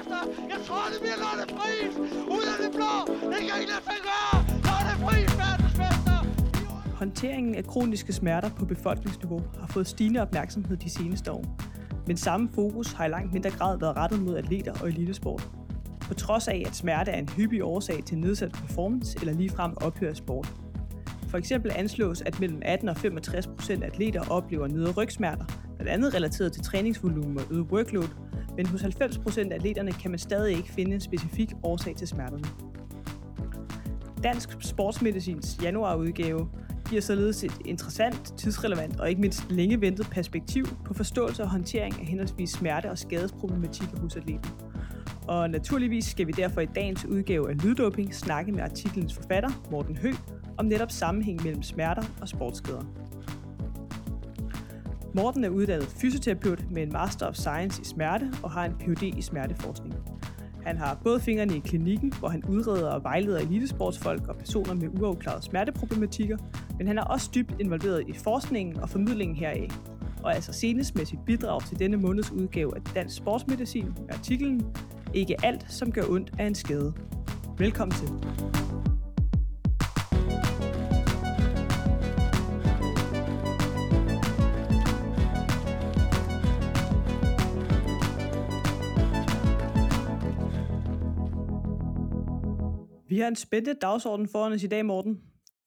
efter. Jeg tror, det bliver Lotte Friis. Ud af det blå. Det kan ikke lade sig gøre. Lotte Friis, verdensmester. Håndteringen af kroniske smerter på befolkningsniveau har fået stigende opmærksomhed de seneste år. Men samme fokus har i langt mindre grad været rettet mod atleter og elitesport. På trods af, at smerte er en hyppig årsag til nedsat performance eller ligefrem ophør af sport. For eksempel anslås, at mellem 18 og 65 procent af atleter oplever nedre rygsmerter, blandt andet relateret til træningsvolumen og øget workload, men hos 90% af atleterne kan man stadig ikke finde en specifik årsag til smerterne. Dansk Sportsmedicins januarudgave giver således et interessant, tidsrelevant og ikke mindst længe ventet perspektiv på forståelse og håndtering af henholdsvis smerte og skadesproblematikker hos atleten. Og naturligvis skal vi derfor i dagens udgave af Lyddoping snakke med artiklens forfatter, Morten Hø, om netop sammenhæng mellem smerter og sportsskader. Morten er uddannet fysioterapeut med en Master of Science i smerte og har en Ph.D. i smerteforskning. Han har både fingrene i klinikken, hvor han udreder og vejleder elitesportsfolk og personer med uafklarede smerteproblematikker, men han er også dybt involveret i forskningen og formidlingen heraf, og altså senest med sit bidrag til denne måneds udgave af Dansk Sportsmedicin med artiklen Ikke alt, som gør ondt er en skade. Velkommen til. Vi har en spændende dagsorden foran os i dag, Morten.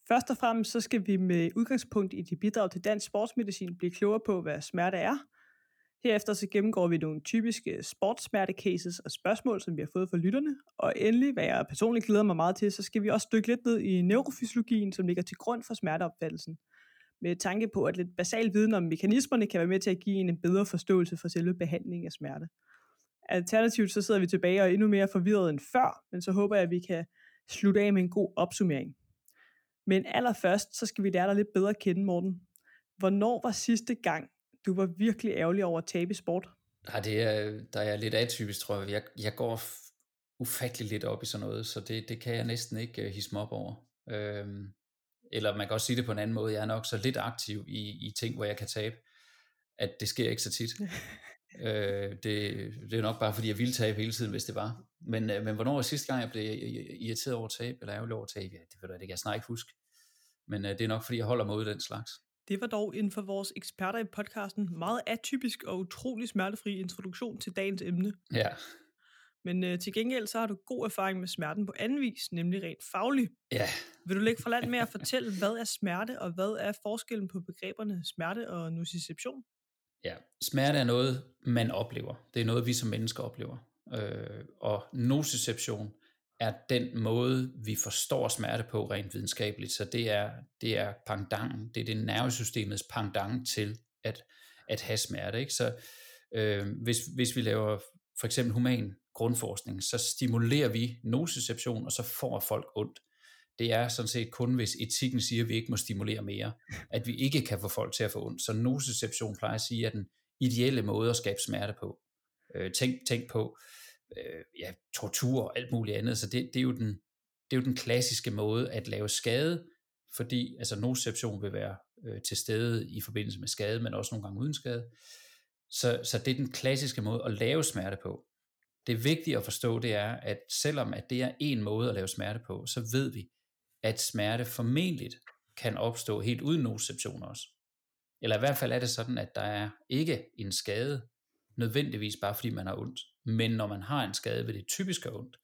Først og fremmest så skal vi med udgangspunkt i de bidrag til dansk sportsmedicin blive klogere på, hvad smerte er. Herefter så gennemgår vi nogle typiske sportssmertecases og spørgsmål, som vi har fået fra lytterne. Og endelig, hvad jeg personligt glæder mig meget til, så skal vi også dykke lidt ned i neurofysiologien, som ligger til grund for smerteopfattelsen. Med tanke på, at lidt basal viden om mekanismerne kan være med til at give en en bedre forståelse for selve behandlingen af smerte. Alternativt så sidder vi tilbage og er endnu mere forvirret end før, men så håber jeg, at vi kan slutte af med en god opsummering. Men allerførst, så skal vi lære dig lidt bedre at kende, Morten. Hvornår var sidste gang, du var virkelig ærgerlig over at tabe sport? Ja, det er, der er lidt atypisk, tror jeg. Jeg, jeg går ufattelig lidt op i sådan noget, så det, det kan jeg næsten ikke uh, hisse mig op over. Øhm, eller man kan også sige det på en anden måde. Jeg er nok så lidt aktiv i, i ting, hvor jeg kan tabe, at det sker ikke så tit. øh, det, det er nok bare, fordi jeg ville tabe hele tiden, hvis det var. Men, øh, men hvornår var sidste gang, jeg blev irriteret over tab, eller ærgerlig over tab? Ja, det ved jeg, det kan jeg snart ikke huske. Men øh, det er nok, fordi jeg holder mig ud af den slags. Det var dog inden for vores eksperter i podcasten meget atypisk og utrolig smertefri introduktion til dagens emne. Ja. Men øh, til gengæld så har du god erfaring med smerten på anden vis, nemlig rent faglig. Ja. Vil du lægge fra land med at fortælle, hvad er smerte, og hvad er forskellen på begreberne smerte og nociception? Ja, smerte er noget, man oplever. Det er noget, vi som mennesker oplever. Øh, og nociception er den måde, vi forstår smerte på rent videnskabeligt. Så det er, det er pangdangen, det er det nervesystemets pangdang til at, at have smerte. Ikke? Så øh, hvis, hvis vi laver for eksempel human grundforskning, så stimulerer vi nociception, og så får folk ondt. Det er sådan set kun, hvis etikken siger, at vi ikke må stimulere mere, at vi ikke kan få folk til at få ondt. Så nociception plejer at sige, at den ideelle måde at skabe smerte på. Øh, tænk, tænk på øh, ja, tortur og alt muligt andet. Så det, det, er jo den, det er jo den klassiske måde at lave skade, fordi altså nociception vil være øh, til stede i forbindelse med skade, men også nogle gange uden skade. Så, så det er den klassiske måde at lave smerte på. Det vigtige at forstå, det er, at selvom at det er en måde at lave smerte på, så ved vi, at smerte formentlig kan opstå helt uden nociception også. Eller i hvert fald er det sådan, at der er ikke en skade, nødvendigvis bare fordi man har ondt. Men når man har en skade, vil det typisk have ondt.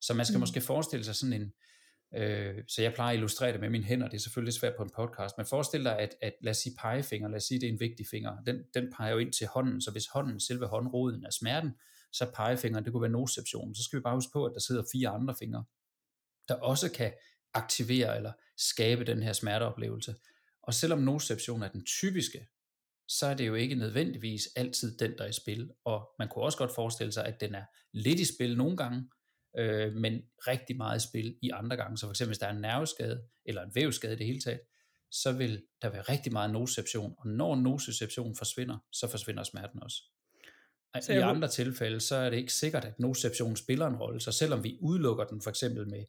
Så man skal mm. måske forestille sig sådan en, øh, så jeg plejer at illustrere det med mine hænder, det er selvfølgelig svært på en podcast, men forestil dig, at, at lad os sige pegefinger, lad os sige, det er en vigtig finger, den, den peger jo ind til hånden, så hvis hånden, selve håndroden er smerten, så pegefingeren, det kunne være nociception. Så skal vi bare huske på, at der sidder fire andre fingre, der også kan aktivere eller skabe den her smerteoplevelse. Og selvom nociception er den typiske, så er det jo ikke nødvendigvis altid den, der er i spil. Og man kunne også godt forestille sig, at den er lidt i spil nogle gange, øh, men rigtig meget i spil i andre gange. Så for eksempel, hvis der er en nerveskade, eller en vævskade i det hele taget, så vil der være rigtig meget nociception, og når nociception forsvinder, så forsvinder smerten også. Så I andre tilfælde, så er det ikke sikkert, at nociception spiller en rolle, så selvom vi udelukker den for eksempel med,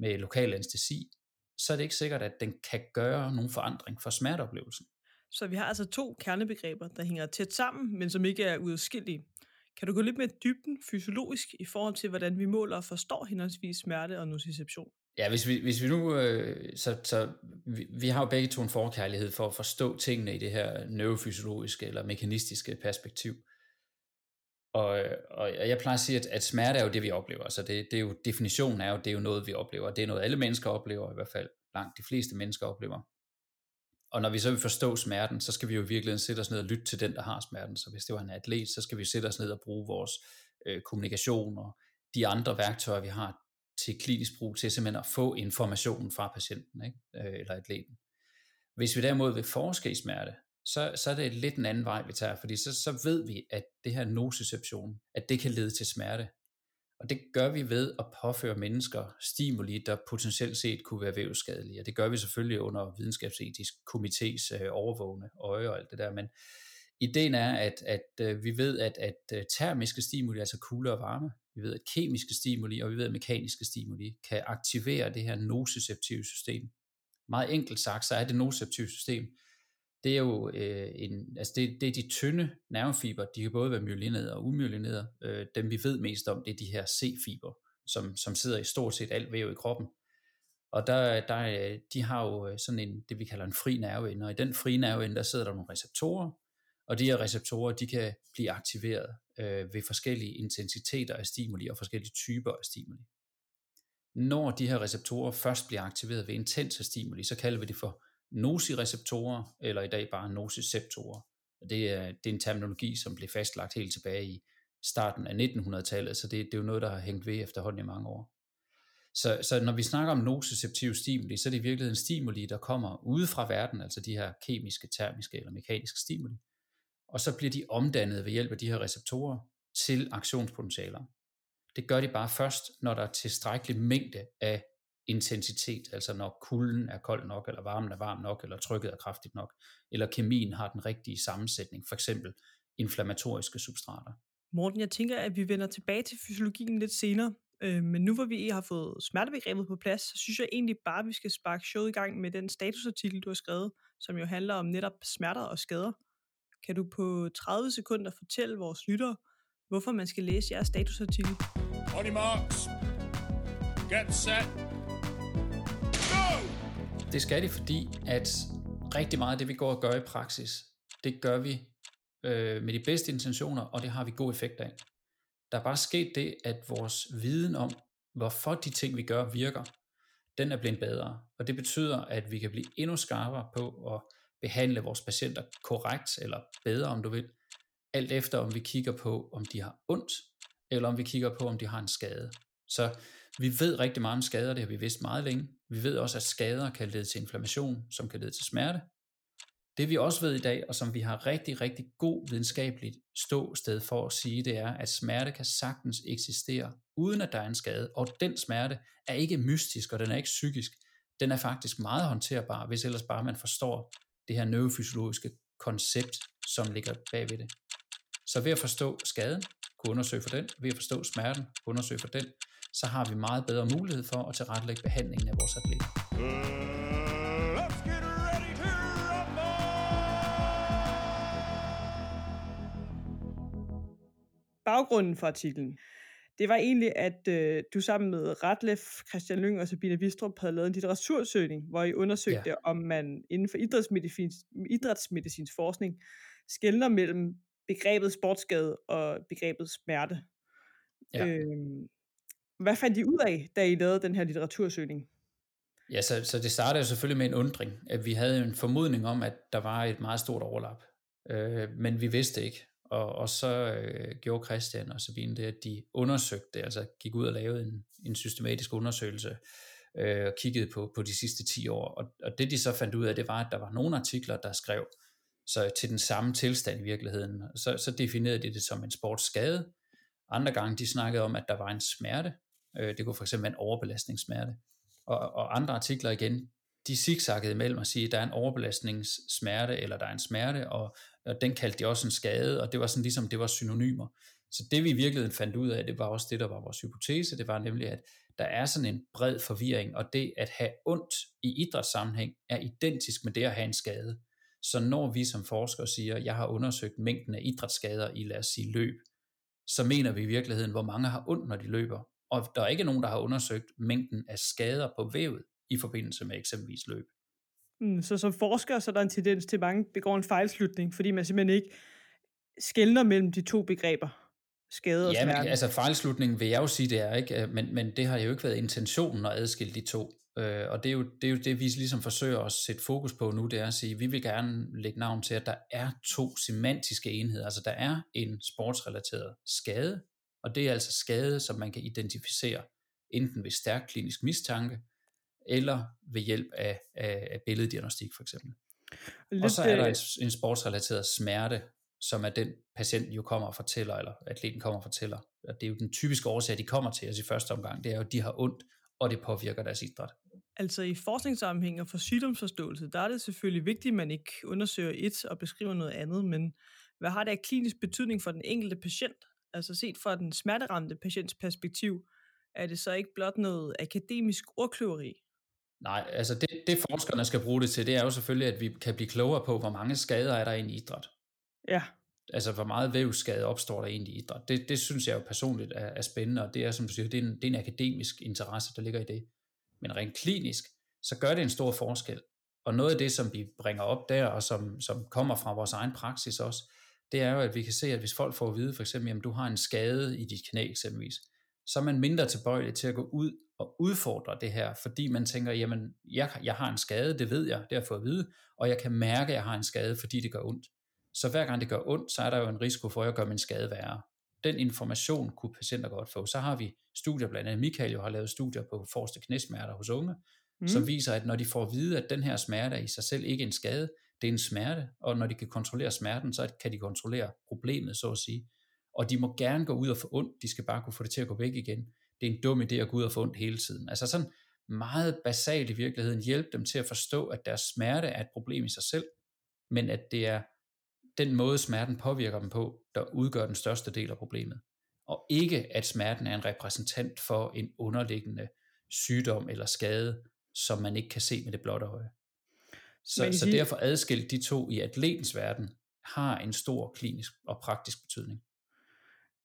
med lokal anestesi, så er det ikke sikkert, at den kan gøre nogen forandring for smerteoplevelsen. Så vi har altså to kernebegreber, der hænger tæt sammen, men som ikke er udskillige. Kan du gå lidt mere dybden fysiologisk i forhold til, hvordan vi måler og forstår henholdsvis smerte og nociception? Ja, hvis vi, hvis vi nu, øh, så, så vi, vi har jo begge to en forkærlighed for at forstå tingene i det her neurofysiologiske eller mekanistiske perspektiv. Og, og jeg plejer at sige, at, at smerte er jo det, vi oplever. Så det, det er jo, definitionen er jo, det er jo noget, vi oplever. Det er noget, alle mennesker oplever, i hvert fald langt de fleste mennesker oplever. Og når vi så vil forstå smerten, så skal vi jo virkelig sætte os ned og lytte til den, der har smerten. Så hvis det var en atlet, så skal vi sætte os ned og bruge vores øh, kommunikation og de andre værktøjer, vi har til klinisk brug, til simpelthen at få informationen fra patienten ikke? Øh, eller atleten. Hvis vi derimod vil forske i smerte, så, så er det lidt en anden vej, vi tager, fordi så, så ved vi, at det her nociception, at det kan lede til smerte. Og det gør vi ved at påføre mennesker stimuli, der potentielt set kunne være vævsskadelige. Og det gør vi selvfølgelig under videnskabsetisk komités øh, overvågne øje og alt det der. Men ideen er, at, at øh, vi ved, at, at øh, termiske stimuli, altså kulde og varme, vi ved, at kemiske stimuli og vi ved, at mekaniske stimuli kan aktivere det her nociceptive system. Meget enkelt sagt, så er det nociceptive system, det er jo øh, en, altså det, det er de tynde nervefiber, de kan både være myelinerede og umyelinerede. Øh, dem vi ved mest om, det er de her C-fiber, som, som sidder i stort set alt væv i kroppen. Og der, der, øh, de har jo øh, sådan en, det vi kalder en fri nerveende, og i den fri nerveende, der sidder der nogle receptorer, og de her receptorer, de kan blive aktiveret øh, ved forskellige intensiteter af stimuli og forskellige typer af stimuli. Når de her receptorer først bliver aktiveret ved intense stimuli, så kalder vi det for nocireceptorer, eller i dag bare nociceptorer. Det er, det er en terminologi, som blev fastlagt helt tilbage i starten af 1900-tallet, så det, det er jo noget, der har hængt ved efterhånden i mange år. Så, så når vi snakker om nociceptive stimuli, så er det i virkeligheden stimuli, der kommer ude fra verden, altså de her kemiske, termiske eller mekaniske stimuli, og så bliver de omdannet ved hjælp af de her receptorer til aktionspotentialer. Det gør de bare først, når der er tilstrækkelig mængde af intensitet, altså når kulden er kold nok, eller varmen er varm nok, eller trykket er kraftigt nok, eller kemien har den rigtige sammensætning, for eksempel inflammatoriske substrater. Morten, jeg tænker, at vi vender tilbage til fysiologien lidt senere, øh, men nu hvor vi har fået smertebegrebet på plads, så synes jeg egentlig bare, at vi skal sparke showet i gang med den statusartikel, du har skrevet, som jo handler om netop smerter og skader. Kan du på 30 sekunder fortælle vores lyttere, hvorfor man skal læse jeres statusartikel? On marks. Get set. Det skal de, fordi at rigtig meget af det, vi går og gør i praksis, det gør vi øh, med de bedste intentioner, og det har vi god effekt af. Der er bare sket det, at vores viden om, hvorfor de ting, vi gør, virker, den er blevet bedre. Og det betyder, at vi kan blive endnu skarpere på at behandle vores patienter korrekt, eller bedre, om du vil, alt efter om vi kigger på, om de har ondt, eller om vi kigger på, om de har en skade. Så vi ved rigtig meget om skader, det har vi vidst meget længe. Vi ved også, at skader kan lede til inflammation, som kan lede til smerte. Det vi også ved i dag, og som vi har rigtig, rigtig god videnskabeligt ståsted for at sige, det er, at smerte kan sagtens eksistere, uden at der er en skade. Og den smerte er ikke mystisk, og den er ikke psykisk. Den er faktisk meget håndterbar, hvis ellers bare man forstår det her neurofysiologiske koncept, som ligger bagved det. Så ved at forstå skaden, kunne undersøge for den, ved at forstå smerten, kunne undersøge for den, så har vi meget bedre mulighed for at tilrettelægge behandlingen af vores atleter. Baggrunden for artiklen, det var egentlig, at øh, du sammen med Ratlef, Christian Lyng og Sabine Vistrup havde lavet en litteratursøgning, hvor I undersøgte, ja. om man inden for idrætsmedicins, idrætsmedicins forskning skældner mellem begrebet sportsskade og begrebet smerte. Ja. Øhm, hvad fandt I ud af, da I lavede den her litteratursøgning? Ja, så, så det startede jo selvfølgelig med en undring, at vi havde en formodning om, at der var et meget stort overlap, øh, men vi vidste ikke. Og, og så øh, gjorde Christian og Sabine det, at de undersøgte, altså gik ud og lavede en, en systematisk undersøgelse, øh, og kiggede på, på de sidste 10 år. Og, og det de så fandt ud af, det var, at der var nogle artikler, der skrev så til den samme tilstand i virkeligheden. Så, så definerede de det som en sportsskade. Andre gange de snakkede om, at der var en smerte, Øh, det kunne for eksempel være en overbelastningssmerte. Og, og andre artikler igen, de zigzaggede imellem at sige, at der er en overbelastningssmerte, eller der er en smerte, og, og den kaldte de også en skade, og det var sådan ligesom, det var synonymer. Så det vi i virkeligheden fandt ud af, det var også det, der var vores hypotese, det var nemlig, at der er sådan en bred forvirring, og det at have ondt i idrætssammenhæng er identisk med det at have en skade. Så når vi som forskere siger, jeg har undersøgt mængden af idrætsskader i, lad os sige, løb, så mener vi i virkeligheden, hvor mange har ondt, når de løber. Og der er ikke nogen, der har undersøgt mængden af skader på vævet i forbindelse med eksempelvis løb. Mm, så som forsker, så er der en tendens til, at mange begår en fejlslutning, fordi man simpelthen ikke skældner mellem de to begreber, skade og Ja, men, altså fejlslutningen vil jeg jo sige, det er ikke, øh, men, men det har jo ikke været intentionen at adskille de to. Øh, og det er, jo, det er jo det, vi ligesom forsøger at sætte fokus på nu, det er at sige, vi vil gerne lægge navn til, at der er to semantiske enheder. Altså der er en sportsrelateret skade, og det er altså skade, som man kan identificere enten ved stærk klinisk mistanke, eller ved hjælp af, af, af billeddiagnostik for eksempel. Lidt, Og så er der øh, en, en sportsrelateret smerte, som er den patient jo kommer og fortæller, eller atleten kommer og fortæller. Og det er jo den typiske årsag, de kommer til os i første omgang, det er jo, at de har ondt, og det påvirker deres idræt. Altså i forskningssammenhæng og for sygdomsforståelse, der er det selvfølgelig vigtigt, at man ikke undersøger et og beskriver noget andet, men hvad har det af klinisk betydning for den enkelte patient? Altså set fra den smerteramte patients perspektiv, er det så ikke blot noget akademisk ordkløveri? Nej, altså det, det forskerne skal bruge det til, det er jo selvfølgelig, at vi kan blive klogere på, hvor mange skader er der i idræt. Ja, Altså, hvor meget vævsskade opstår der egentlig i idræt. Det, det synes jeg jo personligt er, er spændende, og det er, som du siger, det er, en, det er en akademisk interesse, der ligger i det. Men rent klinisk, så gør det en stor forskel. Og noget af det, som vi bringer op der, og som, som kommer fra vores egen praksis også, det er jo, at vi kan se, at hvis folk får at vide, for eksempel, at du har en skade i dit knæ eksempelvis, så er man mindre tilbøjelig til at gå ud og udfordre det her, fordi man tænker, jamen, jeg, jeg har en skade, det ved jeg, det har jeg fået at vide, og jeg kan mærke, at jeg har en skade, fordi det gør ondt. Så hver gang det gør ondt, så er der jo en risiko for, at jeg gør min skade værre. Den information kunne patienter godt få. Så har vi studier, blandt andet Michael jo har lavet studier på forreste knæsmerter hos unge, mm. som viser, at når de får at vide, at den her smerte er i sig selv ikke en skade, det er en smerte, og når de kan kontrollere smerten, så kan de kontrollere problemet, så at sige. Og de må gerne gå ud og få ondt, de skal bare kunne få det til at gå væk igen. Det er en dum idé at gå ud og få ondt hele tiden. Altså sådan meget basalt i virkeligheden, hjælpe dem til at forstå, at deres smerte er et problem i sig selv, men at det er den måde, smerten påvirker dem på, der udgør den største del af problemet. Og ikke, at smerten er en repræsentant for en underliggende sygdom eller skade, som man ikke kan se med det blotte øje. Så, så sige- derfor adskilt de to i atletens verden har en stor klinisk og praktisk betydning.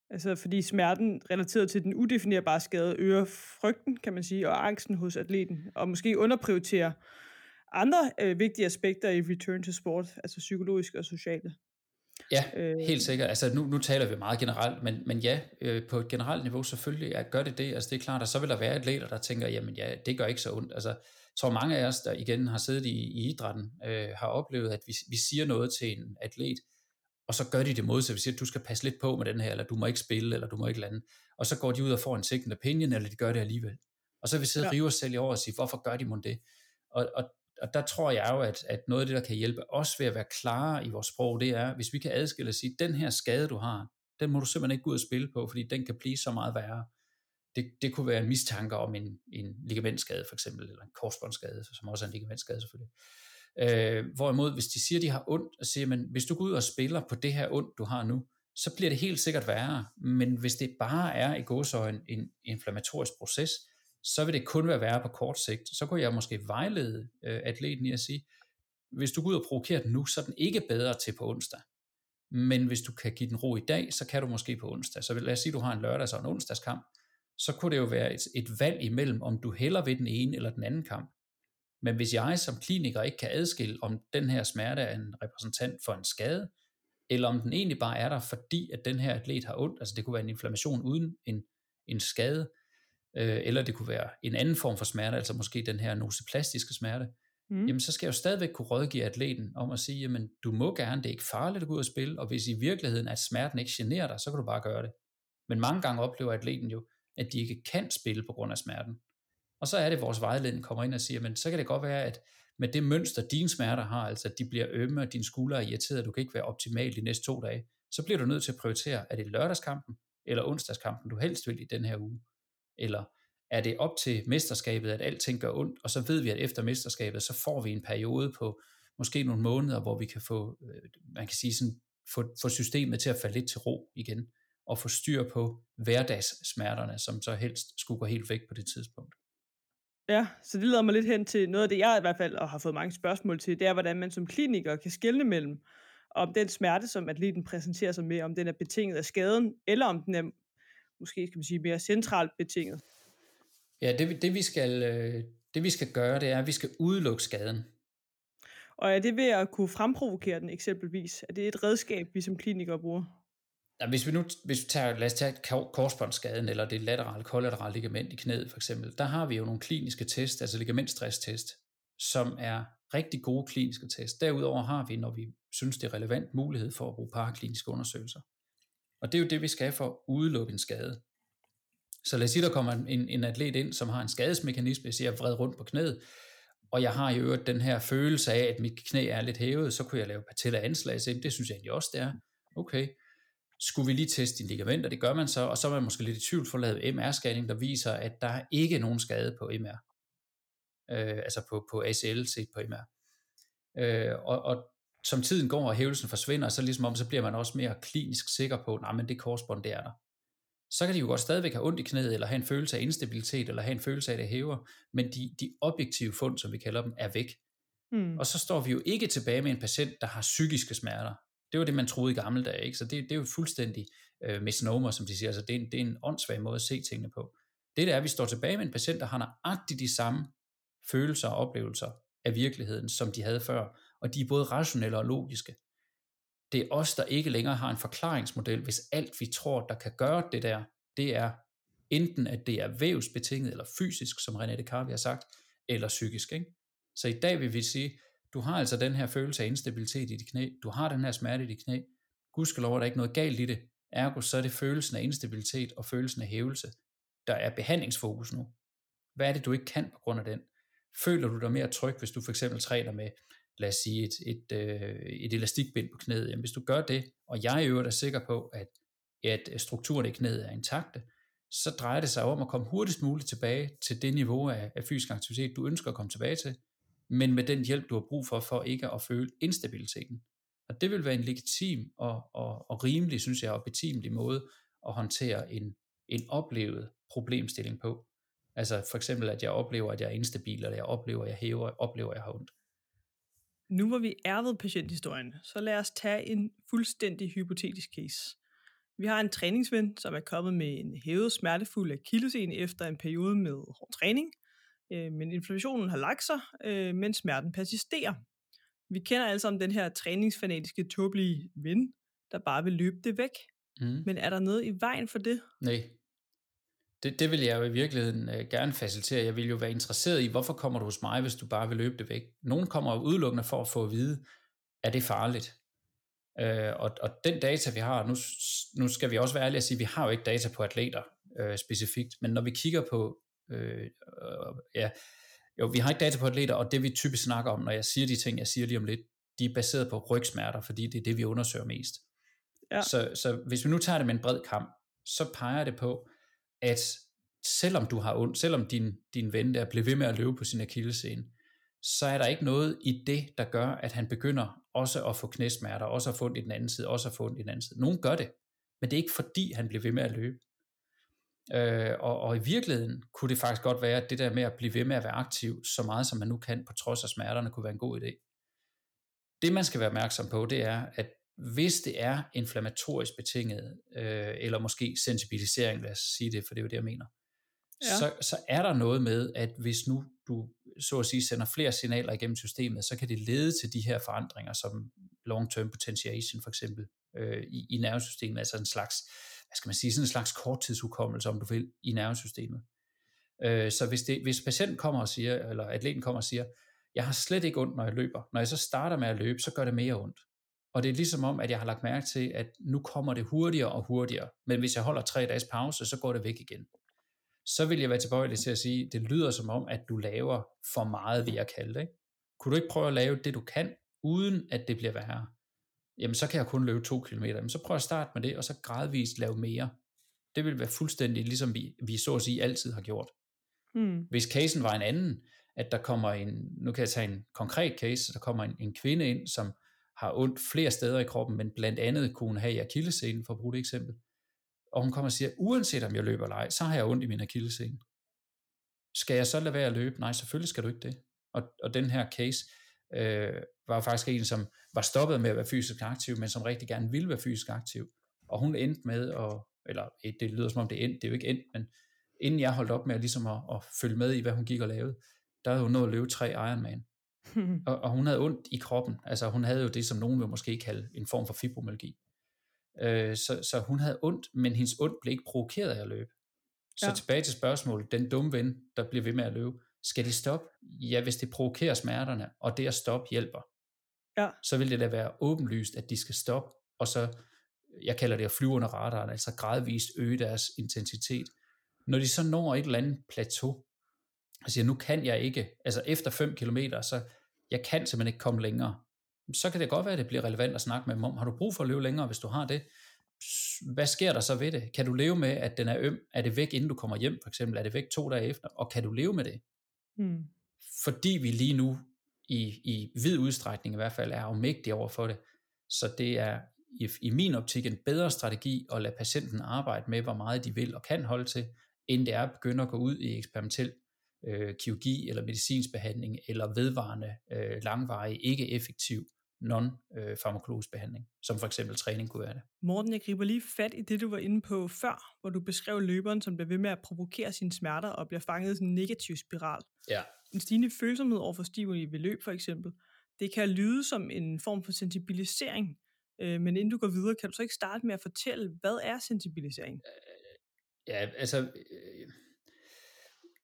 altså fordi smerten relateret til den udefinerbare skade øger frygten, kan man sige, og angsten hos atleten, og måske underprioriterer andre øh, vigtige aspekter i return to sport, altså psykologiske og sociale. Ja, Øh, helt sikkert. Altså nu, nu taler vi meget generelt, men, men ja, øh, på et generelt niveau selvfølgelig ja, gør det det. Altså det er klart, at så vil der være atleter, der tænker, jamen ja, det gør ikke så ondt. Altså tror mange af os, der igen har siddet i, i idrætten, øh, har oplevet, at vi, vi siger noget til en atlet, og så gør de det modsatte. Vi siger, at du skal passe lidt på med den her, eller du må ikke spille, eller du må ikke lande. Og så går de ud og får en second opinion, eller de gør det alligevel. Og så vil vi sidde og Ja. rive os selv i over og sige, hvorfor gør de mon det? Og, og, og der tror jeg jo, at, at noget af det, der kan hjælpe os ved at være klare i vores sprog, det er, hvis vi kan adskille og sige, den her skade, du har, den må du simpelthen ikke gå ud og spille på, fordi den kan blive så meget værre. Det, det kunne være en mistanke om en, en ligamentskade for eksempel, eller en korsbåndsskade, som også er en ligamentskade selvfølgelig. Øh, hvorimod, hvis de siger, de har ondt, og siger, men hvis du går ud og spiller på det her ondt, du har nu, så bliver det helt sikkert værre. Men hvis det bare er i gåsøjne en inflammatorisk proces, så vil det kun være værre på kort sigt. Så kunne jeg måske vejlede øh, atleten i at sige, hvis du går ud og provokerer den nu, så er den ikke bedre til på onsdag. Men hvis du kan give den ro i dag, så kan du måske på onsdag. Så lad os sige, at du har en lørdags- og en onsdagskamp. Så kunne det jo være et, et valg imellem, om du hellere ved den ene eller den anden kamp. Men hvis jeg som kliniker ikke kan adskille, om den her smerte er en repræsentant for en skade, eller om den egentlig bare er der, fordi at den her atlet har ondt, altså det kunne være en inflammation uden en, en skade, øh, eller det kunne være en anden form for smerte, altså måske den her noseplastiske smerte, Mm. jamen så skal jeg jo stadigvæk kunne rådgive atleten om at sige, jamen du må gerne, det er ikke farligt at gå ud og spille, og hvis i virkeligheden, at smerten ikke generer dig, så kan du bare gøre det. Men mange gange oplever atleten jo, at de ikke kan spille på grund af smerten. Og så er det, at vores vejledning kommer ind og siger, men så kan det godt være, at med det mønster, dine smerter har, altså at de bliver ømme, og dine skuldre er irriteret, og du kan ikke være optimal de næste to dage, så bliver du nødt til at prioritere, er det lørdagskampen eller onsdagskampen, du helst vil i den her uge? Eller er det op til mesterskabet, at alting gør ondt, og så ved vi, at efter mesterskabet, så får vi en periode på måske nogle måneder, hvor vi kan få, øh, man kan sige sådan, få, få systemet til at falde lidt til ro igen, og få styr på hverdagssmerterne, som så helst skulle gå helt væk på det tidspunkt. Ja, så det leder mig lidt hen til noget af det, jeg i hvert fald og har fået mange spørgsmål til, det er, hvordan man som kliniker kan skelne mellem om den smerte, som atleten præsenterer sig med, om den er betinget af skaden, eller om den er måske skal man sige mere centralt betinget. Ja, det, det, vi skal, øh, det vi skal gøre, det er, at vi skal udelukke skaden. Og er det ved at kunne fremprovokere den eksempelvis? Er det et redskab, vi som klinikere bruger? Ja, hvis vi nu hvis vi tager, lad os tage korsbåndsskaden, eller det laterale kollaterale ligament i knæet for eksempel, der har vi jo nogle kliniske test, altså ligamentstresstest, som er rigtig gode kliniske test. Derudover har vi, når vi synes, det er relevant, mulighed for at bruge parakliniske undersøgelser. Og det er jo det, vi skal for at udelukke en skade. Så lad os sige, der kommer en, en atlet ind, som har en skadesmekanisme, jeg siger, vred rundt på knæet, og jeg har i øvrigt den her følelse af, at mit knæ er lidt hævet, så kunne jeg lave patella anslag, så det synes jeg egentlig også, det er. Okay, skulle vi lige teste dine ligamenter, det gør man så, og så er man måske lidt i tvivl for at lave MR-scanning, der viser, at der er ikke nogen skade på MR. Øh, altså på, på ACL set på MR. Øh, og, og som tiden går, og hævelsen forsvinder, så ligesom om, så bliver man også mere klinisk sikker på, nej, men det korsbånd, det er der. Så kan de jo godt stadigvæk have ondt i knæet, eller have en følelse af instabilitet, eller have en følelse af, at det hæver, men de, de objektive fund, som vi kalder dem, er væk. Mm. Og så står vi jo ikke tilbage med en patient, der har psykiske smerter. Det var det, man troede i gamle dage, ikke? så det, det er jo fuldstændig øh, misnomer, som de siger, altså det er, en, det er en åndssvag måde at se tingene på. Det der er, at vi står tilbage med en patient, der har nøjagtigt de samme følelser og oplevelser af virkeligheden, som de havde før, og de er både rationelle og logiske. Det er os, der ikke længere har en forklaringsmodel, hvis alt vi tror, der kan gøre det der, det er enten at det er vævsbetinget eller fysisk, som René Descartes har sagt, eller psykisk. Ikke? Så i dag vil vi sige, du har altså den her følelse af instabilitet i dit knæ, du har den her smerte i dit knæ, gudskelov er der ikke noget galt i det, ergo så er det følelsen af instabilitet og følelsen af hævelse, der er behandlingsfokus nu. Hvad er det, du ikke kan på grund af den? Føler du dig mere tryg, hvis du for eksempel træner med, lad os sige, et, et, øh, et elastikbind på knæet? Jamen, hvis du gør det, og jeg i øvrigt er sikker på, at, at strukturen i knæet er intakte, så drejer det sig om at komme hurtigst muligt tilbage til det niveau af, af fysisk aktivitet, du ønsker at komme tilbage til, men med den hjælp, du har brug for, for ikke at føle instabiliteten. Og det vil være en legitim og, og, og rimelig, synes jeg, og betimelig måde at håndtere en, en oplevet problemstilling på. Altså for eksempel, at jeg oplever, at jeg er instabil, eller jeg oplever, at jeg hæver, oplever, at jeg har ondt. Nu hvor vi er ved patienthistorien, så lad os tage en fuldstændig hypotetisk case. Vi har en træningsven, som er kommet med en hævet smertefuld akillesen efter en periode med hård træning, øh, men inflammationen har lagt sig, øh, men smerten persisterer. Vi kender altså om den her træningsfanatiske, tåbelige ven, der bare vil løbe det væk. Mm. Men er der noget i vejen for det? Nej, det, det vil jeg jo i virkeligheden øh, gerne facilitere. Jeg vil jo være interesseret i, hvorfor kommer du hos mig, hvis du bare vil løbe det væk. Nogen kommer udelukkende for at få at vide, er det farligt? Øh, og, og den data, vi har, nu, nu skal vi også være ærlige at sige, vi har jo ikke data på atleter øh, specifikt, men når vi kigger på, øh, ja, jo, vi har ikke data på atleter, og det vi typisk snakker om, når jeg siger de ting, jeg siger lige om lidt, de er baseret på rygsmerter, fordi det er det, vi undersøger mest. Ja. Så, så hvis vi nu tager det med en bred kamp, så peger det på, at selvom du har ondt, selvom din, din ven der bliver ved med at løbe på sin akillescene, så er der ikke noget i det, der gør, at han begynder også at få knæsmerter, også at få ondt i den anden side, også at få ondt i den anden side. Nogen gør det, men det er ikke fordi, han bliver ved med at løbe. Øh, og, og i virkeligheden kunne det faktisk godt være, at det der med at blive ved med at være aktiv, så meget som man nu kan, på trods af smerterne, kunne være en god idé. Det man skal være opmærksom på, det er, at hvis det er inflammatorisk betinget, øh, eller måske sensibilisering, lad os sige det, for det er jo det, jeg mener, ja. så, så er der noget med, at hvis nu du så at sige sender flere signaler igennem systemet, så kan det lede til de her forandringer, som long-term potentiation for eksempel, øh, i, i nervesystemet, altså en slags, hvad skal man sige, sådan en slags korttidshukommelse, om du vil, i nervesystemet. Øh, så hvis, det, hvis patienten kommer og siger, eller atleten kommer og siger, jeg har slet ikke ondt, når jeg løber. Når jeg så starter med at løbe, så gør det mere ondt. Og det er ligesom om, at jeg har lagt mærke til, at nu kommer det hurtigere og hurtigere. Men hvis jeg holder tre dages pause, så går det væk igen. Så vil jeg være tilbøjelig til at sige, det lyder som om, at du laver for meget, vil jeg kalde det. Ikke? Kunne du ikke prøve at lave det, du kan, uden at det bliver værre? Jamen, så kan jeg kun løbe to kilometer. Jamen, så prøv at starte med det, og så gradvist lave mere. Det vil være fuldstændig ligesom vi, vi så at sige altid har gjort. Mm. Hvis casen var en anden, at der kommer en, nu kan jeg tage en konkret case, der kommer en, en kvinde ind, som har ondt flere steder i kroppen, men blandt andet kunne hun have i akillescenen, for at bruge det eksempel. Og hun kommer og siger, uanset om jeg løber eller ej, så har jeg ondt i min akillescene. Skal jeg så lade være at løbe? Nej, selvfølgelig skal du ikke det. Og, og den her case øh, var faktisk en, som var stoppet med at være fysisk aktiv, men som rigtig gerne ville være fysisk aktiv. Og hun endte med at, eller det lyder som om det endte, det er jo ikke endt, men inden jeg holdt op med ligesom at, at følge med i, hvad hun gik og lavede, der havde hun nået at løbe tre Ironman. og, og hun havde ondt i kroppen. Altså hun havde jo det, som nogen vil måske kalde en form for fibromyalgi. Øh, så, så hun havde ondt, men hendes ondt blev ikke provokeret af at løbe. Så ja. tilbage til spørgsmålet, den dumme ven, der bliver ved med at løbe, skal de stoppe? Ja, hvis det provokerer smerterne, og det at stoppe hjælper, ja. så vil det da være åbenlyst, at de skal stoppe, og så, jeg kalder det at flyve under radaren, altså gradvist øge deres intensitet. Når de så når et eller andet plateau, og siger, nu kan jeg ikke, altså efter 5 km, så jeg kan simpelthen ikke komme længere, så kan det godt være, at det bliver relevant at snakke med dem om, har du brug for at løbe længere, hvis du har det? Hvad sker der så ved det? Kan du leve med, at den er øm? Er det væk, inden du kommer hjem, for eksempel? Er det væk to dage efter? Og kan du leve med det? Mm. Fordi vi lige nu, i, i vid udstrækning i hvert fald, er afmægtige over for det. Så det er i, i min optik en bedre strategi at lade patienten arbejde med, hvor meget de vil og kan holde til, end det er at begynde at gå ud i eksperimentel øh, kirurgi eller medicinsk behandling eller vedvarende, øh, langvarig, ikke effektiv non-farmakologisk behandling, som for eksempel træning kunne være det. Morten, jeg griber lige fat i det, du var inde på før, hvor du beskrev løberen, som bliver ved med at provokere sine smerter og bliver fanget i sådan en negativ spiral. Ja. En stigende følsomhed over for stimuli ved løb for eksempel, det kan lyde som en form for sensibilisering, øh, men inden du går videre, kan du så ikke starte med at fortælle, hvad er sensibilisering? Ja, altså, øh,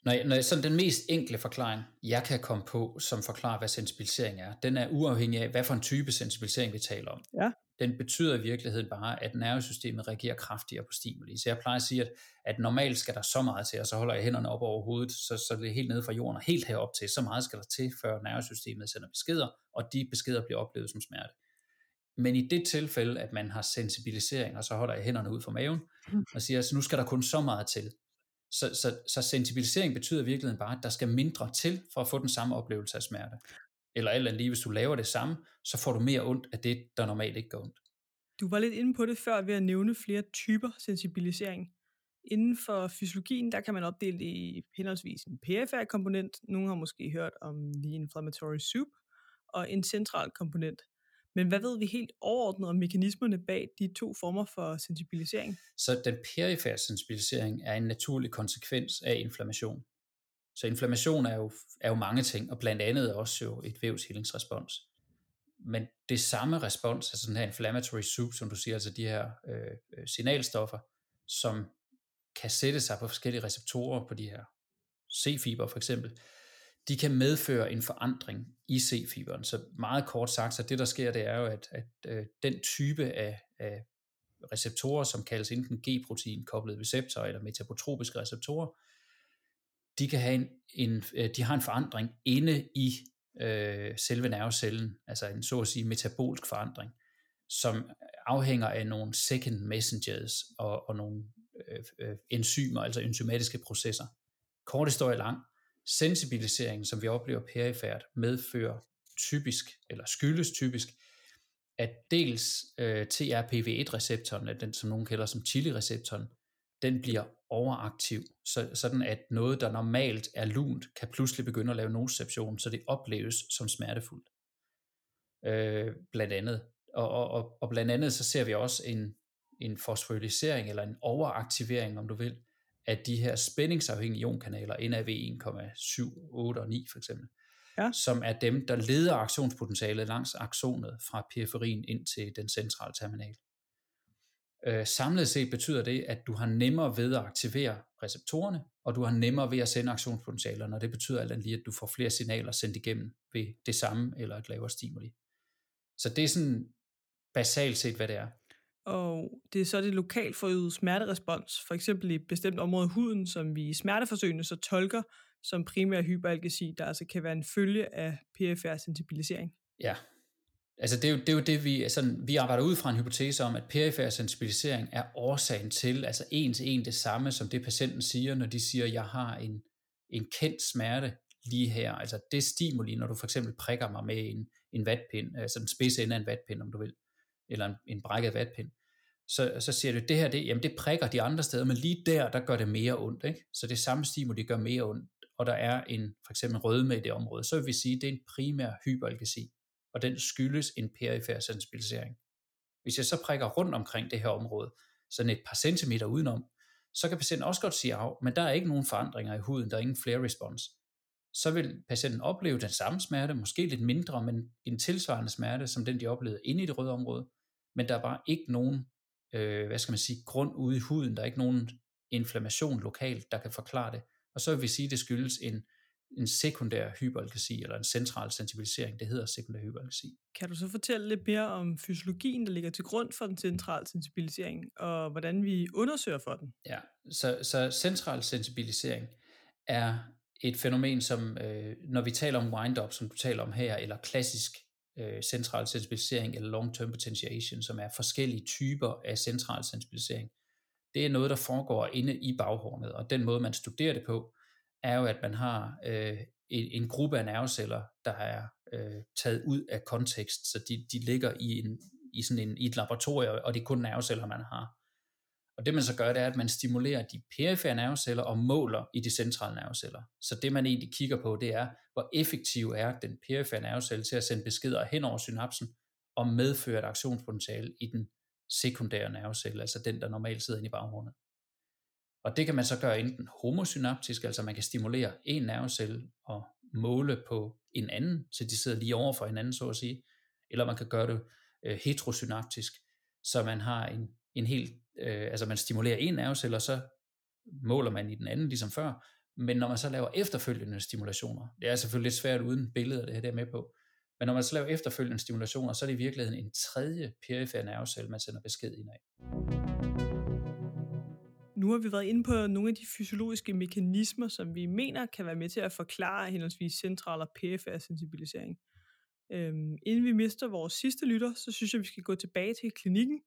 når, jeg, når jeg, sådan den mest enkle forklaring, jeg kan komme på, som forklarer, hvad sensibilisering er, den er uafhængig af, hvad for en type sensibilisering vi taler om. Ja. Den betyder i virkeligheden bare, at nervesystemet reagerer kraftigere på stimuli. Så jeg plejer at sige, at, at normalt skal der så meget til, og så holder jeg hænderne op over hovedet, så, så det er helt nede fra jorden og helt herop til. Så meget skal der til, før nervesystemet sender beskeder, og de beskeder bliver oplevet som smerte. Men i det tilfælde, at man har sensibilisering, og så holder jeg hænderne ud fra maven, og siger, at altså, nu skal der kun så meget til, så, så, så sensibilisering betyder i virkeligheden bare, at der skal mindre til for at få den samme oplevelse af smerte. Eller alt andet lige, hvis du laver det samme, så får du mere ondt af det, der normalt ikke gør ondt. Du var lidt inde på det før ved at nævne flere typer sensibilisering. Inden for fysiologien, der kan man opdele det i henholdsvis en PFR-komponent, nogen har måske hørt om the inflammatory soup, og en central komponent. Men hvad ved vi helt overordnet om mekanismerne bag de to former for sensibilisering? Så den perifære sensibilisering er en naturlig konsekvens af inflammation. Så inflammation er jo, er jo mange ting, og blandt andet også jo et vævshelingsrespons. Men det samme respons, altså den her inflammatory soup, som du siger, altså de her øh, øh signalstoffer, som kan sætte sig på forskellige receptorer på de her C-fiber for eksempel, de kan medføre en forandring i C-fiberen. Så meget kort sagt, så det der sker, det er jo, at, at øh, den type af, af receptorer, som kaldes enten G-protein koblet receptorer eller metabotropiske receptorer, de kan have en, en øh, de har en forandring inde i øh, selve nervecellen, altså en så at sige metabolsk forandring, som afhænger af nogle second messengers og, og nogle øh, øh, enzymer, altså enzymatiske processer. Kort historie lang, sensibiliseringen, som vi oplever perifært, medfører typisk, eller skyldes typisk, at dels øh, TRPV1-receptoren, den som nogen kalder som chili-receptoren, den bliver overaktiv, så, sådan at noget, der normalt er lunt, kan pludselig begynde at lave nociception, så det opleves som smertefuldt. Øh, blandt andet. Og, og, og, og blandt andet så ser vi også en, en fosforylisering, eller en overaktivering, om du vil, af de her spændingsafhængige ionkanaler, NAV 1,7, 8 og 9 for eksempel, ja. som er dem, der leder aktionspotentialet langs aksonet fra periferien ind til den centrale terminal. Øh, samlet set betyder det, at du har nemmere ved at aktivere receptorerne, og du har nemmere ved at sende aktionspotentialerne, og det betyder alt lige, at du får flere signaler sendt igennem ved det samme eller et lavere stimuli. Så det er sådan basalt set, hvad det er. Og det er så det lokalt forøgede smerterespons, for eksempel i et bestemt område af huden, som vi i smerteforsøgene så tolker som primær hyperalgesi, der altså kan være en følge af perifær sensibilisering. Ja, altså det er jo det, er jo det vi, altså, vi arbejder ud fra en hypotese om, at PFR-sensibilisering er årsagen til, altså en til en det samme, som det patienten siger, når de siger, jeg har en, en kendt smerte lige her. Altså det stimuli, når du for eksempel prikker mig med en, en vatpind, øh, altså den spidse ende af en vatpind, om du vil eller en, en brækket vatpind, så, så siger du, det her, det, jamen det prikker de andre steder, men lige der, der gør det mere ondt. Ikke? Så det samme stimuli gør mere ondt. og der er en for eksempel rødme i det område, så vil vi sige, at det er en primær hyperalgesi, og den skyldes en perifer sensibilisering. Hvis jeg så prikker rundt omkring det her område, sådan et par centimeter udenom, så kan patienten også godt sige af, men der er ikke nogen forandringer i huden, der er ingen flare response. Så vil patienten opleve den samme smerte, måske lidt mindre, men en tilsvarende smerte, som den de oplevede inde i det røde område, men der er bare ikke nogen, øh, hvad skal man sige, grund ude i huden, der er ikke nogen inflammation lokalt, der kan forklare det. Og så vil vi sige, at det skyldes en, en sekundær hyperalgesi, eller en central sensibilisering, det hedder sekundær hyperalgesi. Kan du så fortælle lidt mere om fysiologien, der ligger til grund for den centrale sensibilisering, og hvordan vi undersøger for den? Ja, så, så central sensibilisering er et fænomen, som øh, når vi taler om wind-up, som du taler om her, eller klassisk øh, central sensibilisering eller long-term potentiation, som er forskellige typer af central sensibilisering, det er noget, der foregår inde i baghornet, og den måde, man studerer det på, er jo, at man har øh, en, en gruppe af nerveceller, der er øh, taget ud af kontekst, så de, de ligger i, en, i, sådan en, i et laboratorium, og det er kun nerveceller, man har. Og det man så gør, det er, at man stimulerer de perifere nerveceller og måler i de centrale nerveceller. Så det man egentlig kigger på, det er, hvor effektiv er den perifere nervecelle til at sende beskeder hen over synapsen og medføre et aktionspotentiale i den sekundære nervecelle, altså den, der normalt sidder inde i baghånden. Og det kan man så gøre enten homosynaptisk, altså man kan stimulere en nervecelle og måle på en anden, så de sidder lige over for hinanden, så at sige, eller man kan gøre det øh, heterosynaptisk, så man har en, en helt, øh, altså man stimulerer en nervecelle, og så måler man i den anden, ligesom før, men når man så laver efterfølgende stimulationer, det er selvfølgelig lidt svært uden billeder, det her der med på, men når man så laver efterfølgende stimulationer, så er det i virkeligheden en tredje perifer nervecelle, man sender besked ind af. Nu har vi været inde på nogle af de fysiologiske mekanismer, som vi mener kan være med til at forklare henholdsvis central og perifer sensibilisering. Øhm, inden vi mister vores sidste lytter, så synes jeg, vi skal gå tilbage til klinikken.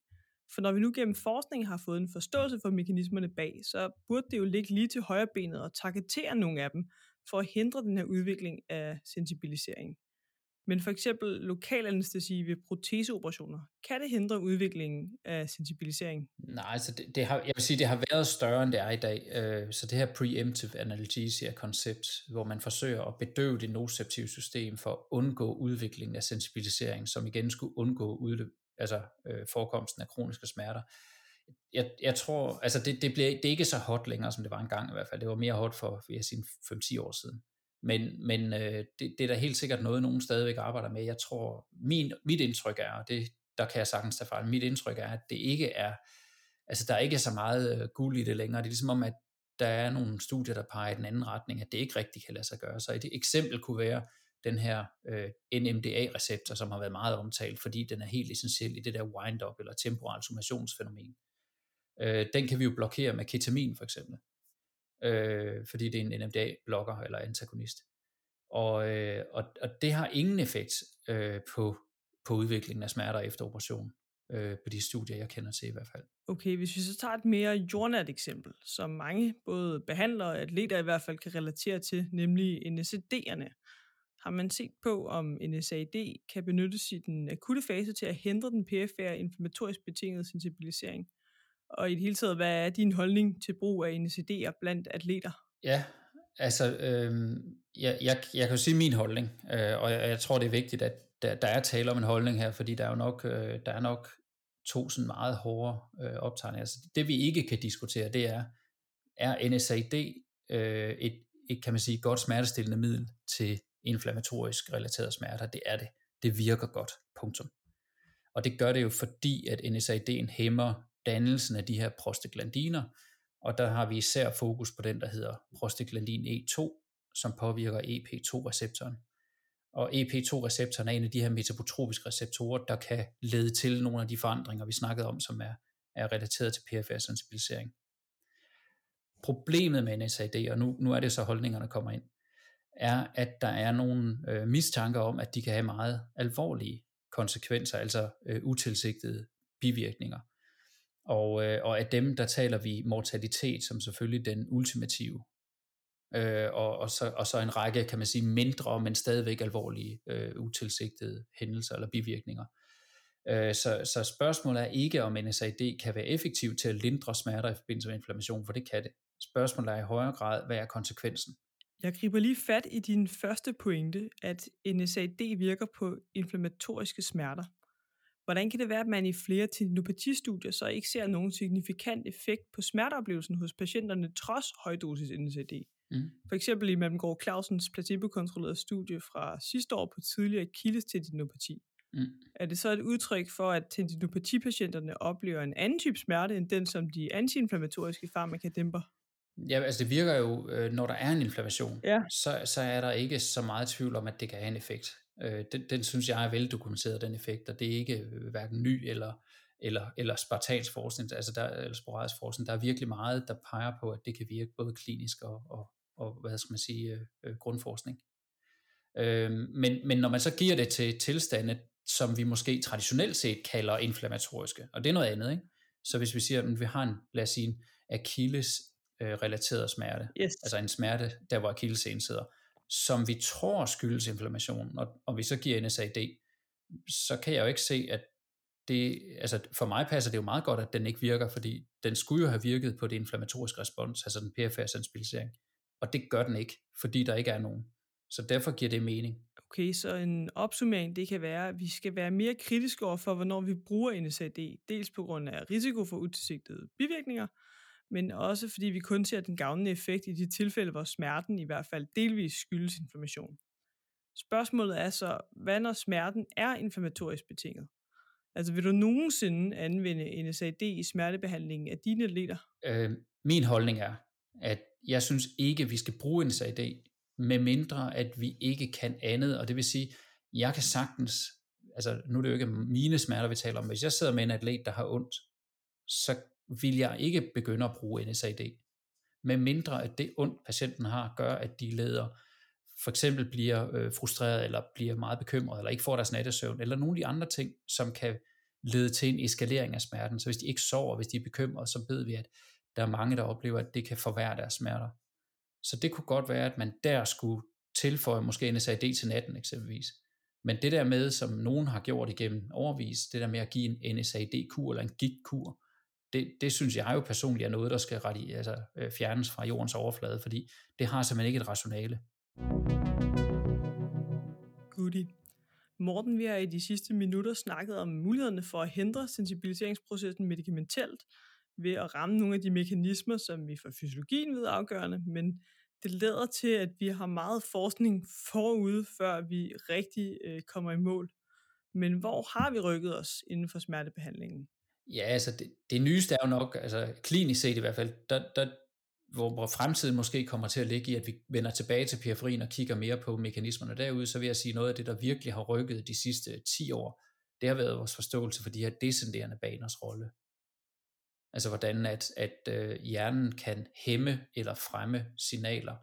For når vi nu gennem forskning har fået en forståelse for mekanismerne bag, så burde det jo ligge lige til højre benet og targetere nogle af dem, for at hindre den her udvikling af sensibilisering. Men for eksempel lokal anestesi ved proteseoperationer, kan det hindre udviklingen af sensibilisering? Nej, altså det, det har, jeg vil sige, det har været større, end det er i dag. Øh, så det her preemptive analgesia-koncept, hvor man forsøger at bedøve det nociceptive system for at undgå udviklingen af sensibilisering, som igen skulle undgå altså øh, forekomsten af kroniske smerter. Jeg, jeg tror, altså det, det, bliver, det er ikke så hot længere, som det var engang i hvert fald. Det var mere hot for, vil jeg sige, 5-10 år siden. Men, men øh, det, det er da helt sikkert noget, nogen stadigvæk arbejder med. Jeg tror, min, mit indtryk er, og det, der kan jeg sagtens tage fejl, mit indtryk er, at det ikke er, altså der er ikke så meget øh, guld i det længere. Det er ligesom om, at der er nogle studier, der peger i den anden retning, at det ikke rigtig kan lade sig gøre. Så et eksempel kunne være den her øh, NMDA-receptor, som har været meget omtalt, fordi den er helt essentiel i det der wind-up eller temporal summationsfænomen. Øh, den kan vi jo blokere med ketamin for eksempel øh, fordi det er en NMDA-blokker eller antagonist. Og, øh, og, og det har ingen effekt øh, på, på udviklingen af smerter efter operation, øh, på de studier, jeg kender til i hvert fald. Okay, hvis vi så tager et mere jordnært eksempel, som mange både behandlere og atleter i hvert fald kan relatere til, nemlig NSAID'erne. Har man set på, om NSAID kan benyttes i den akutte fase til at hindre den perifære inflammatorisk betingede sensibilisering? Og i det hele taget, hvad er din holdning til brug af NSAID'er blandt atleter? Ja, altså, øh, jeg, jeg, jeg kan jo sige min holdning, øh, og jeg, jeg tror, det er vigtigt, at der, der er tale om en holdning her, fordi der er jo nok, øh, der er nok to sådan meget hårde øh, optegninger. Altså, det vi ikke kan diskutere, det er, er NSAID øh, et, et, kan man sige, godt smertestillende middel til inflammatorisk relaterede smerter? Det er det. Det virker godt. Punktum. Og det gør det jo, fordi at NSAID'en hæmmer dannelsen af de her prostaglandiner, og der har vi især fokus på den, der hedder prostaglandin E2, som påvirker EP2-receptoren. Og EP2-receptoren er en af de her metabotropiske receptorer, der kan lede til nogle af de forandringer, vi snakkede om, som er, er relateret til PFR sensibilisering. Problemet med NSAID, og nu, nu er det så holdningerne kommer ind, er, at der er nogle øh, mistanker om, at de kan have meget alvorlige konsekvenser, altså øh, utilsigtede bivirkninger. Og, øh, og af dem, der taler vi mortalitet som selvfølgelig den ultimative. Øh, og, og, så, og så en række, kan man sige, mindre, men stadigvæk alvorlige øh, utilsigtede hændelser eller bivirkninger. Øh, så, så spørgsmålet er ikke, om NSAID kan være effektiv til at lindre smerter i forbindelse med inflammation, for det kan det. Spørgsmålet er i højere grad, hvad er konsekvensen? Jeg griber lige fat i din første pointe, at NSAID virker på inflammatoriske smerter. Hvordan kan det være, at man i flere tendinopatistudier så ikke ser nogen signifikant effekt på smerteoplevelsen hos patienterne trods højdosis NSAID? Mm. For eksempel i Malmgaard Clausens placebo-kontrollerede studie fra sidste år på tidligere Achilles tendinopati. Mm. Er det så et udtryk for, at tendinopatipatienterne oplever en anden type smerte, end den, som de antiinflammatoriske farmaka dæmper? Ja, altså det virker jo, øh, når der er en inflammation, ja. så, så er der ikke så meget tvivl om, at det kan have en effekt. Øh, den, den synes jeg er veldokumenteret, den effekt, og det er ikke øh, hverken ny eller, eller, eller spartansk forskning, altså der, eller sporadisk forskning. Der er virkelig meget, der peger på, at det kan virke både klinisk og, og, og hvad skal man sige, øh, grundforskning. Øh, men, men når man så giver det til tilstande, som vi måske traditionelt set kalder inflammatoriske, og det er noget andet, ikke? Så hvis vi siger, at vi har en, lad os sige, en Achilles øh, relateret smerte, yes. altså en smerte, der hvor akillescenen sidder, som vi tror skyldes inflammation, og, og vi så giver NSAID, så kan jeg jo ikke se, at det, altså for mig passer det jo meget godt, at den ikke virker, fordi den skulle jo have virket på det inflammatoriske respons, altså den perifære sensibilisering. Og det gør den ikke, fordi der ikke er nogen. Så derfor giver det mening. Okay, så en opsummering, det kan være, at vi skal være mere kritiske over for, hvornår vi bruger NSAID, dels på grund af risiko for utilsigtede bivirkninger, men også fordi vi kun ser den gavnende effekt i de tilfælde, hvor smerten i hvert fald delvis skyldes inflammation. Spørgsmålet er så, hvad når smerten er inflammatorisk betinget? Altså vil du nogensinde anvende NSAID i smertebehandlingen af dine atleter? Øh, min holdning er, at jeg synes ikke, vi skal bruge NSAID, med mindre at vi ikke kan andet, og det vil sige, jeg kan sagtens, altså nu er det jo ikke mine smerter, vi taler om, hvis jeg sidder med en atlet, der har ondt, så vil jeg ikke begynde at bruge NSAID. Med mindre at det ondt, patienten har, gør, at de leder for eksempel bliver øh, frustreret, eller bliver meget bekymret, eller ikke får deres nattesøvn, eller nogle af de andre ting, som kan lede til en eskalering af smerten. Så hvis de ikke sover, hvis de er bekymrede, så ved vi, at der er mange, der oplever, at det kan forværre deres smerter. Så det kunne godt være, at man der skulle tilføje måske NSAID til natten eksempelvis. Men det der med, som nogen har gjort igennem overvis, det der med at give en NSAID-kur eller en GIG-kur, det, det synes jeg jo personligt er noget, der skal redi, altså, øh, fjernes fra jordens overflade, fordi det har simpelthen ikke et rationale. Goodie. Morten, vi har i de sidste minutter snakket om mulighederne for at hindre sensibiliseringsprocessen medicamentelt ved at ramme nogle af de mekanismer, som vi fra fysiologien ved afgørende, men det leder til, at vi har meget forskning forude, før vi rigtig øh, kommer i mål. Men hvor har vi rykket os inden for smertebehandlingen? Ja, altså det, det nyeste er jo nok, altså klinisk set i hvert fald, der, der, hvor, hvor fremtiden måske kommer til at ligge i, at vi vender tilbage til periferien og kigger mere på mekanismerne derude, så vil jeg sige noget af det, der virkelig har rykket de sidste 10 år, det har været vores forståelse for de her descenderende baners rolle. Altså hvordan at, at øh, hjernen kan hæmme eller fremme signaler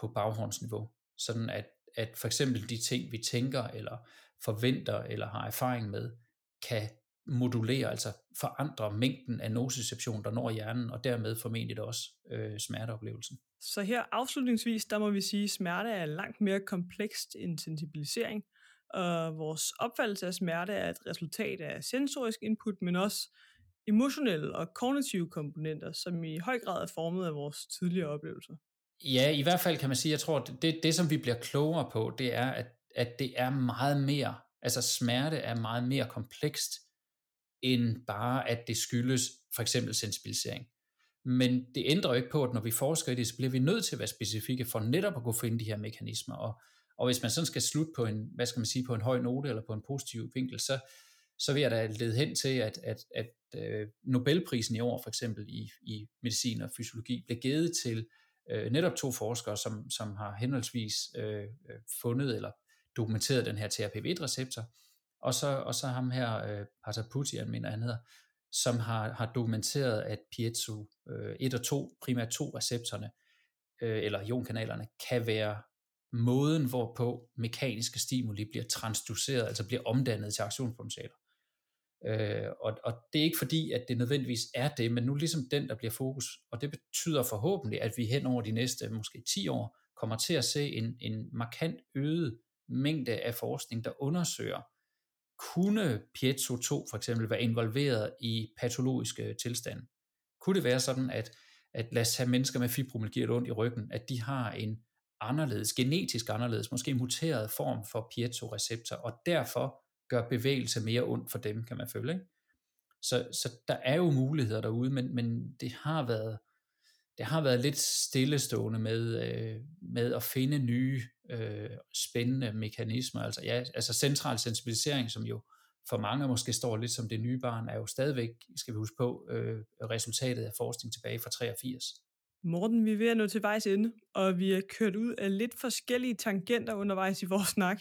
på baghåndsniveau, sådan at, at for eksempel de ting, vi tænker eller forventer eller har erfaring med, kan modulere, altså forandre mængden af nociception, der når hjernen, og dermed formentlig også øh, smerteoplevelsen. Så her afslutningsvis, der må vi sige, at smerte er langt mere komplekst end sensibilisering, og vores opfattelse af smerte er et resultat af sensorisk input, men også emotionelle og kognitive komponenter, som i høj grad er formet af vores tidligere oplevelser. Ja, i hvert fald kan man sige, jeg tror, det, det som vi bliver klogere på, det er, at, at det er meget mere, altså smerte er meget mere komplekst, end bare at det skyldes for eksempel sensibilisering. Men det ændrer jo ikke på, at når vi forsker i det, så bliver vi nødt til at være specifikke for netop at kunne finde de her mekanismer. Og, og hvis man sådan skal slutte på en, hvad skal man sige, på en høj note eller på en positiv vinkel, så, så vil jeg da lede hen til, at, at, at uh, Nobelprisen i år for eksempel i, i medicin og fysiologi blev givet til uh, netop to forskere, som, som har henholdsvis uh, fundet eller dokumenteret den her TRPV-receptor, og så, og så ham her, øh, Pataputian, mener han hedder, som har, har dokumenteret, at piezo øh, 1 og 2, primært to receptorerne, øh, eller ionkanalerne, kan være måden, hvorpå mekaniske stimuli bliver transduceret, altså bliver omdannet til aktionspotentialer. Øh, og, og det er ikke fordi, at det nødvendigvis er det, men nu ligesom den, der bliver fokus, og det betyder forhåbentlig, at vi hen over de næste måske 10 år kommer til at se en, en markant øget mængde af forskning, der undersøger, kunne Piezo 2 for eksempel være involveret i patologiske tilstande? Kunne det være sådan, at, at lad os have mennesker med fibromyalgi eller ondt i ryggen, at de har en anderledes, genetisk anderledes, måske muteret form for piezoreceptor, og derfor gør bevægelse mere ondt for dem, kan man følge. Ikke? Så, så der er jo muligheder derude, men, men det har været det har været lidt stillestående med, øh, med at finde nye øh, spændende mekanismer. Altså, ja, altså central sensibilisering, som jo for mange måske står lidt som det nye barn, er jo stadigvæk, skal vi huske på, øh, resultatet af forskning tilbage fra 83. Morten, vi er ved at nå til vejs ende, og vi er kørt ud af lidt forskellige tangenter undervejs i vores snak.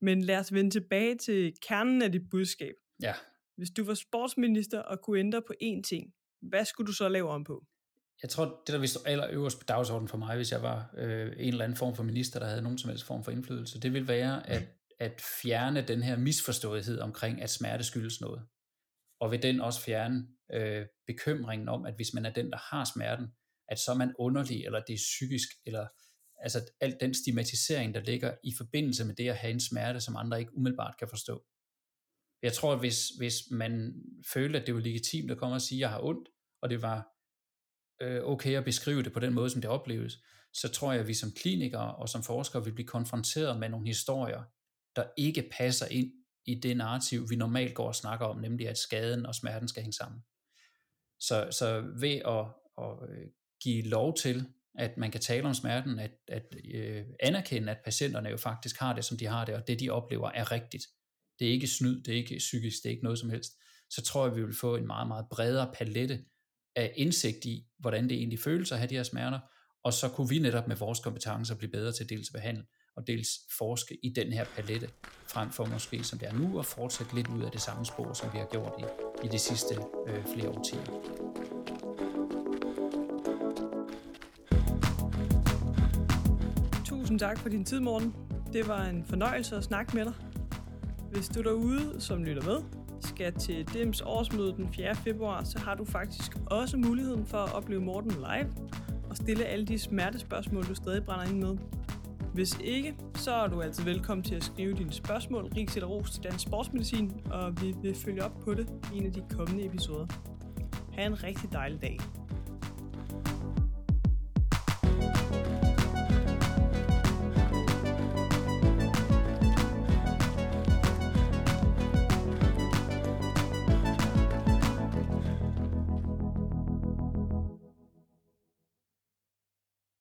Men lad os vende tilbage til kernen af dit budskab. Ja. Hvis du var sportsminister og kunne ændre på én ting, hvad skulle du så lave om på? Jeg tror, det der ville stå allerøverst på dagsordenen for mig, hvis jeg var øh, en eller anden form for minister, der havde nogen som helst form for indflydelse, det ville være at, at fjerne den her misforståethed omkring, at smerte skyldes noget. Og ved den også fjerne øh, bekymringen om, at hvis man er den, der har smerten, at så er man underlig, eller det er psykisk, eller altså al den stigmatisering, der ligger i forbindelse med det at have en smerte, som andre ikke umiddelbart kan forstå. Jeg tror, at hvis, hvis man følte, at det var legitimt at komme og sige, at jeg har ondt, og det var øh, okay at beskrive det på den måde, som det opleves, så tror jeg, at vi som klinikere og som forskere vil blive konfronteret med nogle historier, der ikke passer ind i det narrativ, vi normalt går og snakker om, nemlig at skaden og smerten skal hænge sammen. Så, så ved at, at øh, give lov til, at man kan tale om smerten, at, at øh, anerkende, at patienterne jo faktisk har det, som de har det, og det de oplever er rigtigt. Det er ikke snyd, det er ikke psykisk, det er ikke noget som helst. Så tror jeg, vi vil få en meget, meget bredere palette af indsigt i, hvordan det egentlig føles at have de her smerter, og så kunne vi netop med vores kompetencer blive bedre til dels at behandle og dels forske i den her palette, frem for måske som det er nu, at fortsætte lidt ud af det samme spor, som vi har gjort i, i de sidste øh, flere årtier. Tusind tak for din tid, morgen. Det var en fornøjelse at snakke med dig. Hvis du derude, som lytter med, skal til DIMS årsmøde den 4. februar, så har du faktisk også muligheden for at opleve Morten live og stille alle de smertespørgsmål, du stadig brænder ind med. Hvis ikke, så er du altid velkommen til at skrive dine spørgsmål, rigs eller ros til Dansk Sportsmedicin, og vi vil følge op på det i en af de kommende episoder. Ha' en rigtig dejlig dag.